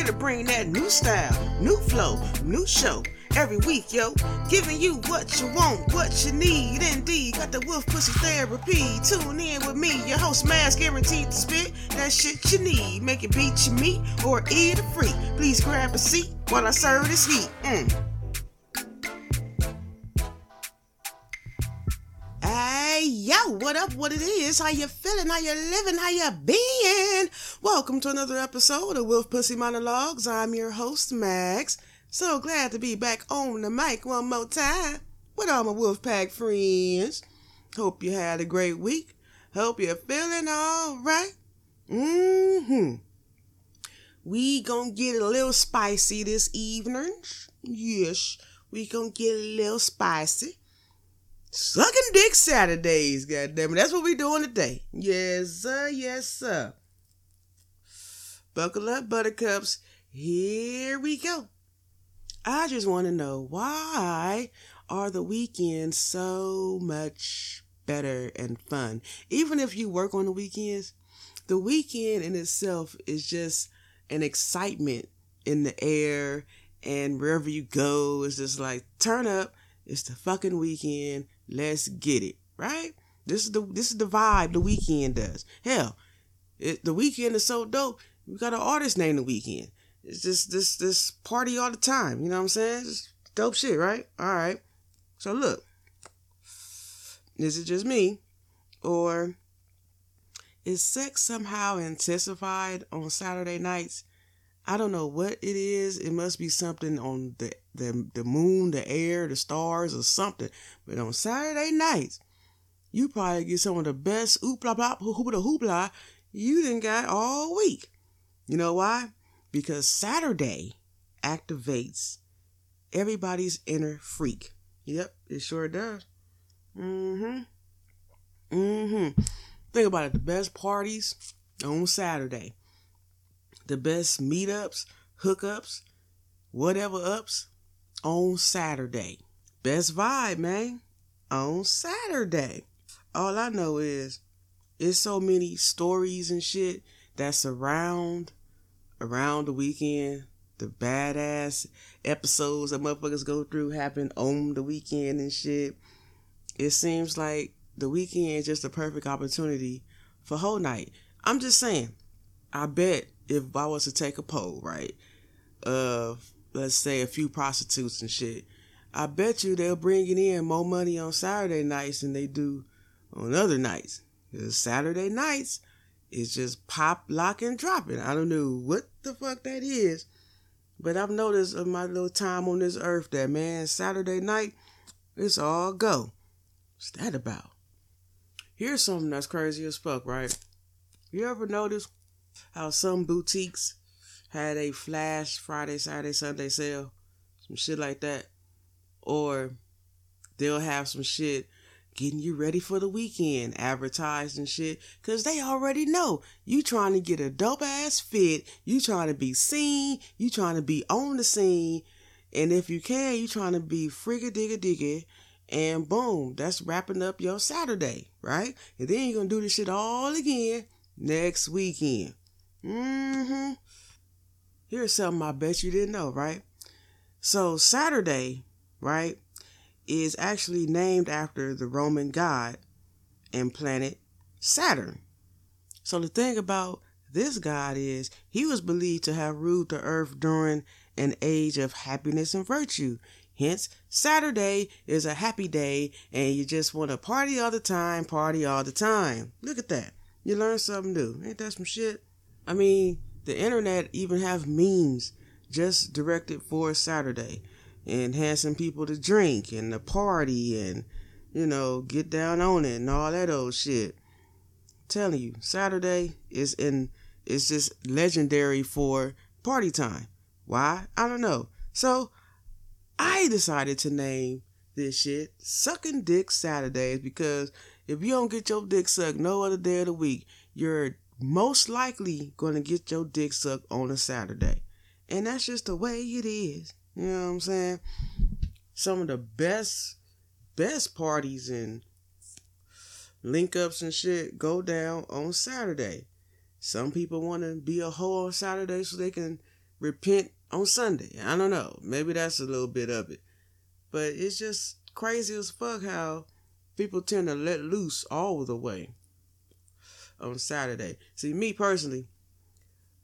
Here to bring that new style, new flow, new show. Every week, yo, giving you what you want, what you need. Indeed, got the Wolf Pussy Therapy. Tune in with me, your host, Magz, guaranteed to spit that shit you need. Make it beat your meat or eat it free. Please grab a seat while I serve this heat. Mm. Hey, yo, what up, what it is, how you feeling, how you living, how you been? Welcome to another episode of Wolf Pussy Monologues. I'm your host, Magz. So glad to be back on the mic one more time with all my Wolfpack friends. Hope you had a great week. Hope you're feeling all right. Mm-hmm. We gonna get a little spicy this evening. Yes, we gonna get a little spicy. Sucking dick Saturdays, goddammit. That's what we doing today. Yes, sir, yes, sir. Buckle up, buttercups. Here we go. I just want to know why are the weekends so much better and fun? Even if you work on the weekends, the weekend in itself is just an excitement in the air and wherever you go, it's just like turn up. It's the fucking weekend. Let's get it, right? This is the this is the vibe the weekend does. Hell, it, the weekend is so dope. We got an artist named the Weeknd. It's just this this party all the time. You know what I'm saying? Dope shit, right? All right. So look, is it just me, or is sex somehow intensified on Saturday nights? I don't know what it is. It must be something on the the the moon, the air, the stars, or something. But on Saturday nights, you probably get some of the best oopla blah hoopla hoopla you didn't got all week. You know why? because Saturday activates everybody's inner freak. Yep, it sure does. Mm-hmm. Mm-hmm. Think about it. The best parties on Saturday. The best meetups, hookups, whatever ups on Saturday. Best vibe, man. On Saturday. All I know is it's so many stories and shit that surround around the weekend. The badass episodes that motherfuckers go through happen on the weekend and shit. It seems like the weekend is just a perfect opportunity for whole night. I'm just saying, I bet if I was to take a poll, right, of let's say a few prostitutes and shit, I bet you they're bringing in more money on Saturday nights than they do on other nights. Because Saturday nights is just pop, lock, and dropping. I don't know what the fuck that is. But I've noticed in my little time on this earth that man, Saturday night, it's all go. What's that about? Here's something that's crazy as fuck, right? You ever notice how some boutiques had a flash Friday, Saturday, Sunday sale? Some shit like that. Or they'll have some shit getting you ready for the weekend, advertised and shit, cause they already know you trying to get a dope ass fit, you trying to be seen, you trying to be on the scene, and if you can, you trying to be frigga digga digga, and boom, that's wrapping up your Saturday, right? And then you're gonna do this shit all again next weekend. Mm-hmm. Here's something I bet you didn't know, right? So Saturday, right? Is actually named after the Roman god and planet Saturn. So the thing about this god is he was believed to have ruled the earth during an age of happiness and virtue. Hence, Saturday is a happy day and you just want to party all the time, party all the time. Look at that. You learn something new. Ain't that some shit? I mean, the internet even have memes just directed for Saturday enhancing people to drink and to party and, you know, get down on it and all that old shit. Telling you, Saturday is in is just legendary for party time. Why? I don't know. So I decided to name this shit Sucking Dick Saturdays because if you don't get your dick sucked no other day of the week, you're most likely going to get your dick sucked on a Saturday. And that's just the way it is. You know what I'm saying? Some of the best, best parties and link ups and shit go down on Saturday. Some people want to be a hoe on Saturday so they can repent on Sunday. I don't know. Maybe that's a little bit of it. But it's just crazy as fuck how people tend to let loose all the way on Saturday. See, me personally,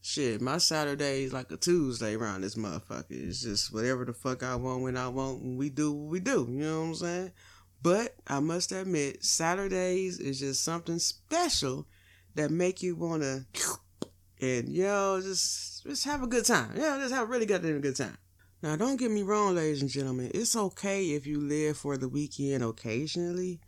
shit, my Saturday is like a Tuesday around this motherfucker. It's just whatever the fuck I want when I want, and we do what we do. You know what I'm saying? But I must admit, Saturdays is just something special that make you wanna and yo just just have a good time. Yeah, just have a really a good time. Now, don't get me wrong, ladies and gentlemen. It's okay if you live for the weekend occasionally,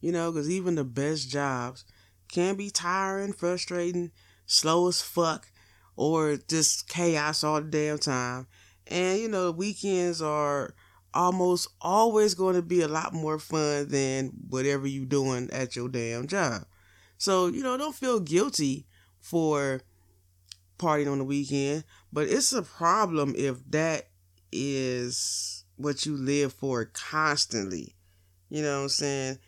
you know, because even the best jobs can be tiring, frustrating, slow as fuck, or just chaos all the damn time. And, you know, weekends are almost always going to be a lot more fun than whatever you're doing at your damn job. So, you know, don't feel guilty for partying on the weekend, but it's a problem if that is what you live for constantly. You know what I'm saying?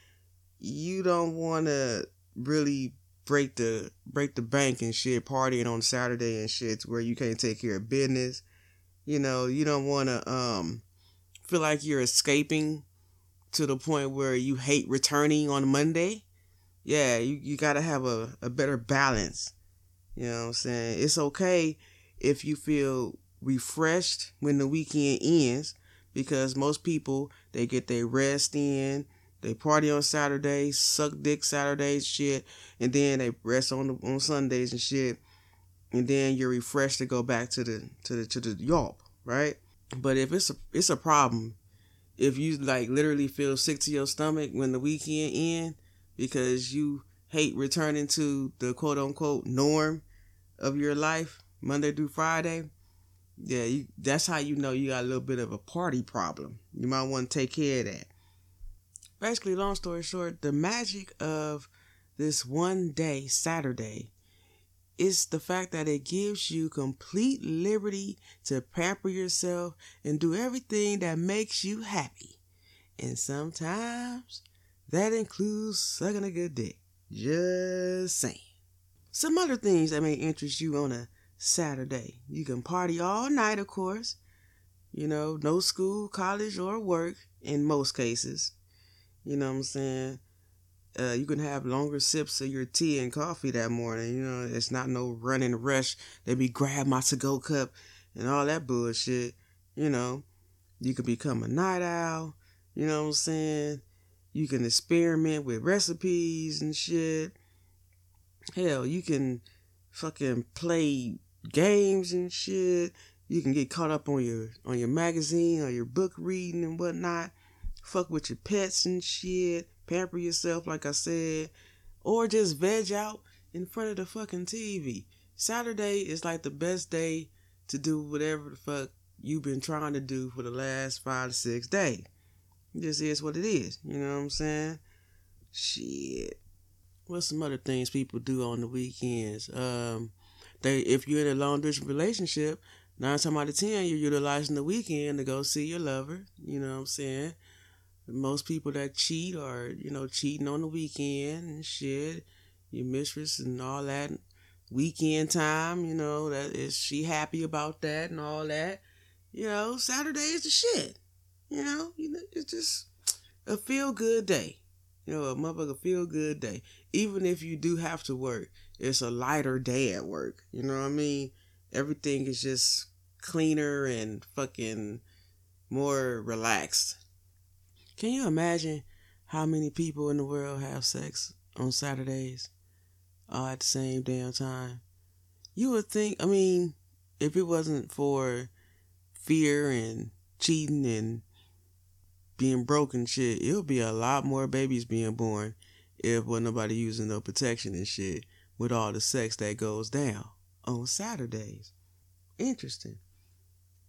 You don't want to really break the break the bank and shit partying on Saturday and shit where you can't take care of business. You know, you don't want to um feel like you're escaping to the point where you hate returning on Monday. Yeah, you, you got to have a, a better balance. You know what I'm saying? It's okay if you feel refreshed when the weekend ends because most people they get their rest in, they party on Saturdays, suck dick Saturdays, shit, and then they rest on the, on Sundays and shit, and then you're refreshed to go back to the to the to the yelp, right? But if it's a it's a problem, if you like literally feel sick to your stomach when the weekend end because you hate returning to the quote unquote norm of your life Monday through Friday, yeah, you, that's how you know you got a little bit of a party problem. You might want to take care of that. Basically, long story short, the magic of this one day, Saturday, is the fact that it gives you complete liberty to pamper yourself and do everything that makes you happy. And sometimes that includes sucking a good dick. Just saying. Some other things that may interest you on a Saturday. You can party all night, of course. You know, no school, college, or work in most cases. You know what I'm saying? Uh, you can have longer sips of your tea and coffee that morning. You know, it's not no running rush. They be grab my to go cup and all that bullshit. You know, you can become a night owl. You know what I'm saying? You can experiment with recipes and shit. Hell, you can fucking play games and shit. You can get caught up on your on your magazine or your book reading and whatnot. Fuck with your pets and shit. Pamper yourself, like I said, or just veg out in front of the fucking TV. Saturday is like the best day to do whatever the fuck you've been trying to do for the last five to six days. This is what it is. You know what I'm saying? Shit. What's some other things people do on the weekends? Um, they if you're in a long distance relationship, nine times out of ten you're utilizing the weekend to go see your lover. You know what I'm saying? Most people that cheat are, you know, cheating on the weekend and shit. Your mistress and all that weekend time, you know, that is she happy about that and all that. You know, Saturday is the shit. You know, you know, it's just a feel good day. You know, a motherfucker feel good day. Even if you do have to work, it's a lighter day at work. You know what I mean? Everything is just cleaner and fucking more relaxed. Can you imagine how many people in the world have sex on Saturdays all at the same damn time? You would think, I mean, if it wasn't for fear and cheating and being broken shit, it would be a lot more babies being born if wasn't nobody using no protection and shit with all the sex that goes down on Saturdays. Interesting.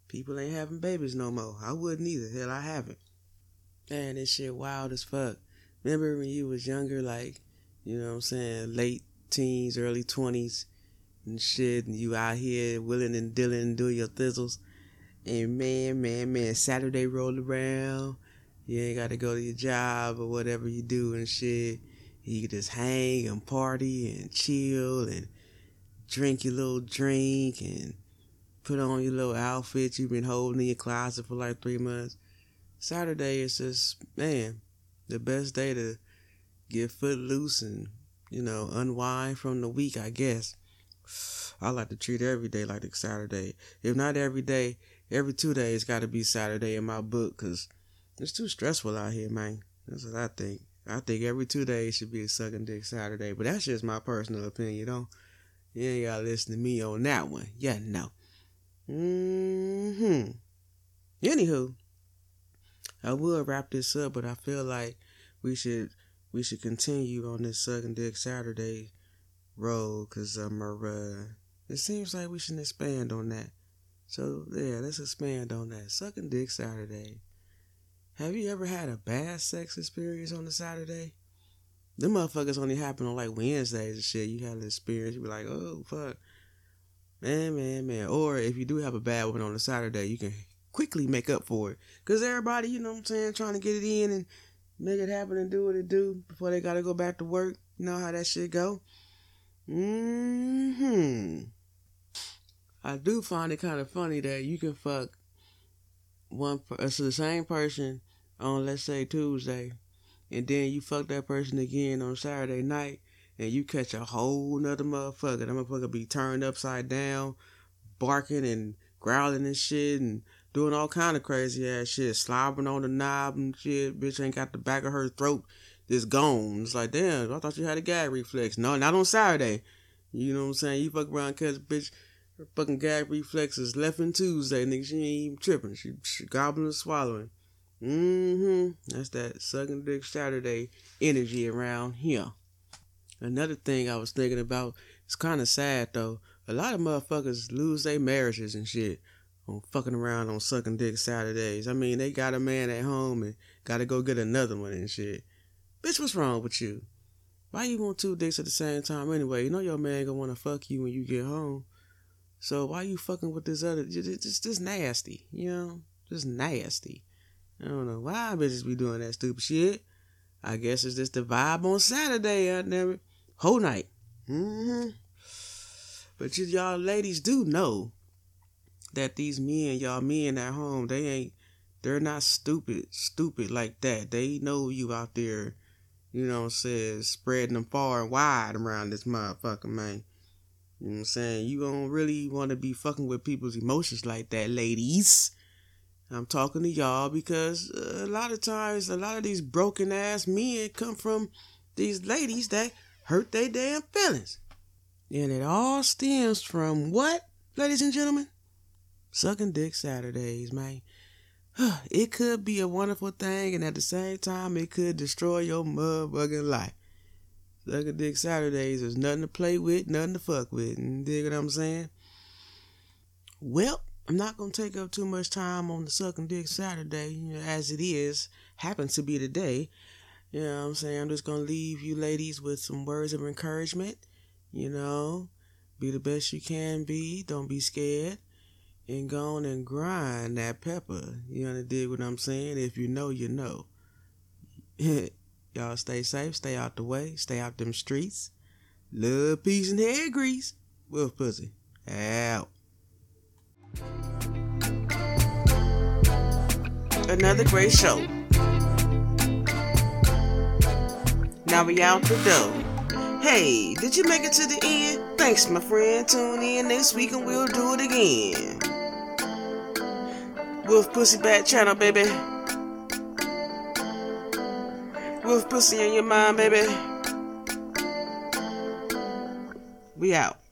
People ain't having babies no more. I wouldn't either. Hell, I haven't. Man, this shit wild as fuck. Remember when you was younger, like, you know what I'm saying, late teens, early 20s and shit, and you out here willing and dealing and doing your thizzles. And man, man, man, Saturday rolled around. You ain't got to go to your job or whatever you do and shit. You just hang and party and chill and drink your little drink and put on your little outfit you've been holding in your closet for like three months. Saturday is just, man, the best day to get foot loose and, you know, unwind from the week, I guess. I like to treat every day like a Saturday. If not every day, every two days got to be Saturday in my book because it's too stressful out here, man. That's what I think. I think every two days should be a sucking dick Saturday, but that's just my personal opinion, know. You ain't gotta listen to me on that one. Yeah, no. Mm hmm. Anywho, I will wrap this up, but I feel like we should we should continue on this sucking dick Saturday road, cause um, uh, it seems like we should expand on that. So yeah, let's expand on that. Sucking dick Saturday. Have you ever had a bad sex experience on a Saturday? Them motherfuckers only happen on like Wednesdays and shit. You have an experience, you be like, oh fuck. Man, man, man. Or if you do have a bad one on a Saturday, you can quickly make up for it. Cause everybody, you know what I'm saying, trying to get it in and make it happen and do what it do before they gotta go back to work. You know how that shit go? Hmm. I do find it kind of funny that you can fuck one it's the same person on let's say Tuesday, and then you fuck that person again on Saturday night, and you catch a whole nother motherfucker. That motherfucker be turned upside down, barking and growling and shit, and doing all kind of crazy ass shit, slobbering on the knob and shit. Bitch ain't got the back of her throat just gone. It's like, damn, I thought you had a gag reflex. No, not on Saturday. You know what I'm saying? You fuck around, catch bitch her fucking gag reflexes left and Tuesday, nigga. She ain't even tripping. She, she gobbling and swallowing. Mm-hmm. That's that sucking dick Saturday energy around here. Another thing I was thinking about, it's kind of sad though. A lot of motherfuckers lose their marriages and shit on fucking around on sucking dick Saturdays. I mean, they got a man at home and gotta go get another one and shit. Bitch, what's wrong with you? Why you want two dicks at the same time anyway? You know your man gonna wanna fuck you when you get home. So why you fucking with this other? Just, just nasty, you know, just nasty. I don't know why bitches be doing that stupid shit. I guess it's just the vibe on Saturday. I never whole night. Mm-hmm. But you, y'all ladies do know that these men, y'all men at home, they ain't, they're not stupid, stupid like that. They know you out there, you know what I'm saying, spreading them far and wide around this motherfucker, man. You know what I'm saying? You don't really want to be fucking with people's emotions like that, ladies. I'm talking to y'all because uh, a lot of times, a lot of these broken ass men come from these ladies that hurt their damn feelings. And it all stems from what, ladies and gentlemen? Sucking dick Saturdays, man. It could be a wonderful thing, and at the same time, it could destroy your motherfucking life. Sucking Dick Saturdays is nothing to play with, nothing to fuck with. You dig what I'm saying? Well, I'm not gonna take up too much time on the Sucking Dick Saturday, you know, as it is, happens to be today. You know what I'm saying? I'm just gonna leave you ladies with some words of encouragement. You know, be the best you can be. Don't be scared. And go on and grind that pepper. You know what I'm saying? If you know, you know. Y'all stay safe, stay out the way, stay out them streets. Love, peace, and hair grease. Wolf Pussy. Out. Another great show. Now we out the door. Hey, did you make it to the end? Thanks, my friend. Tune in next week and we'll do it again. Wolf Pussy Bat Channel, baby. Wolf pussy in your mind, baby. We out.